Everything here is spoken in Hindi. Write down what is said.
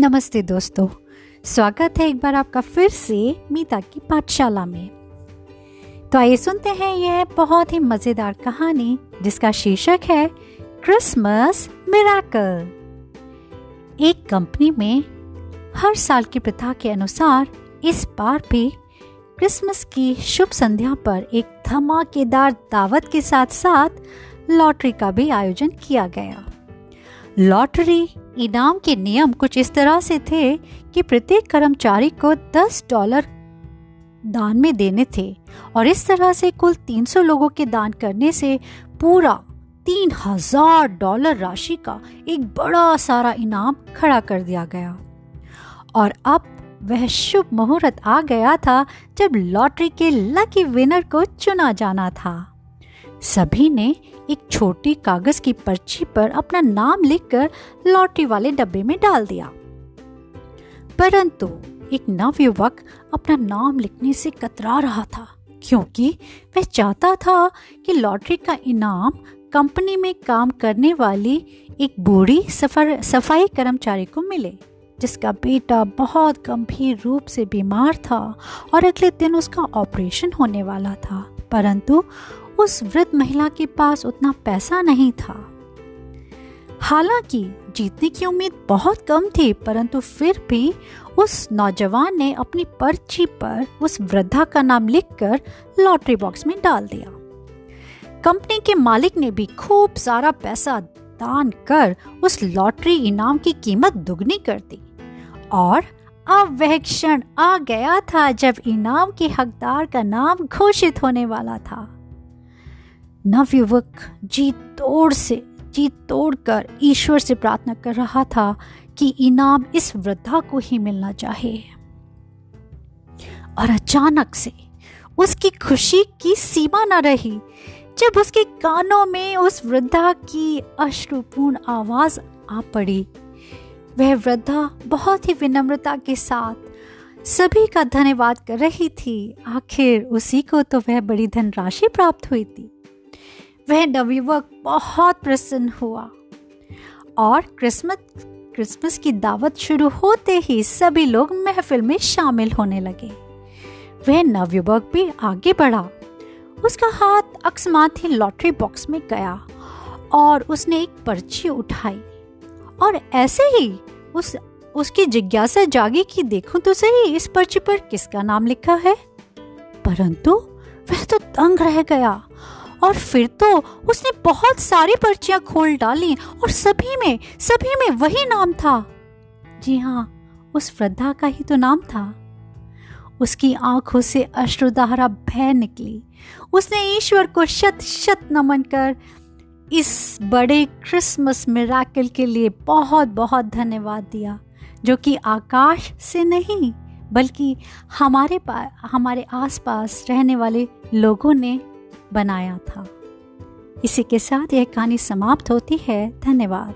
नमस्ते दोस्तों, स्वागत है एक बार आपका फिर से मीता की पाठशाला में। तो आइए सुनते हैं यह बहुत ही मज़ेदार कहानी, जिसका शीर्षक है, क्रिसमस मिराकल। एक कंपनी में हर साल की प्रथा के अनुसार इस बार भी क्रिसमस की शुभ संध्या पर एक धमाकेदार दावत के साथ साथ लॉटरी का भी आयोजन किया गया। लॉटरी, इनाम के नियम कुछ इस तरह से थे कि प्रत्येक कर्मचारी को 10 डॉलर दान में देने थे और इस तरह से कुल 300 लोगों के दान करने से पूरा तीन हज़ार डॉलर राशि का एक बड़ा सारा इनाम खड़ा कर दिया गया। और अब वह शुभ मुहूर्त आ गया था जब लॉटरी के लकी विनर को चुना जाना था। सभी ने एक छोटी कागज़ की पर्ची पर अपना नाम लिखकर लॉटरी वाले डब्बे में डाल दिया। परंतु एक नवयुवक अपना नाम लिखने से कतरा रहा था, क्योंकि वह चाहता था कि लॉटरी का इनाम कंपनी में काम करने वाली एक बूढ़ी सफ़र, सफ़ाई कर्मचारी को मिले, जिसका बेटा बहुत गंभीर रूप से बीमार था और अगले दिन उसका ऑपरेशन होने वाला था। परंतु उस वृद्ध महिला के पास उतना पैसा नहीं था। हालाँकि जीतने की उम्मीद बहुत कम थी, परंतु फिर भी उस नौजवान ने अपनी पर्ची पर उस वृद्धा का नाम लिखकर लॉटरी बॉक्स में डाल दिया। कंपनी के मालिक ने भी खूब सारा पैसा दान कर उस लॉटरी इनाम की कीमत दुगनी कर दी। और अब वह क्षण आ गया था जब इनाम के हकदार का नाम घोषित होने वाला था। नवयुवक जी तोड़ से जी तोड़कर ईश्वर से प्रार्थना कर रहा था कि इनाम इस वृद्धा को ही मिलना चाहिए और अचानक से उसकी खुशी की सीमा न रही। जब उसके कानों में उस वृद्धा की अश्रुपूर्ण आवाज़ आ पड़ी, वह वृद्धा बहुत ही विनम्रता के साथ सभी का धन्यवाद कर रही थी। आखिर उसी को तो वह बड़ी धनराशि प्राप्त हुई थी। वह नवयुवक बहुत प्रसन्न हुआ। और क्रिसमस क्रिसमस की दावत शुरू होते ही सभी लोग महफिल में शामिल होने लगे। वह नवयुवक भी आगे बढ़ा। उसका हाथ अकस्मात ही लॉटरी बॉक्स में गया और उसने एक पर्ची उठाई। और ऐसे ही उस, उसकी जिज्ञासा जागी कि देखूँ तो सही, इस पर्ची पर किसका नाम लिखा है? परंतु वह तो तंग रह गया। और फिर तो उसने बहुत सारी पर्चियाँ खोल डाली और सभी में सभी में वही नाम था। जी हाँ उस वृद्धा का ही तो नाम था। उसकी आँखों से अश्रुधारा भय निकली। उसने ईश्वर को शत शत नमन कर इस बड़े क्रिसमस मिराकल के लिए बहुत बहुत धन्यवाद दिया, जो कि आकाश से नहीं, बल्कि हमारे हमारे आसपास रहने वाले लोगों ने बनाया था। इसी के साथ यह कहानी समाप्त होती है। धन्यवाद।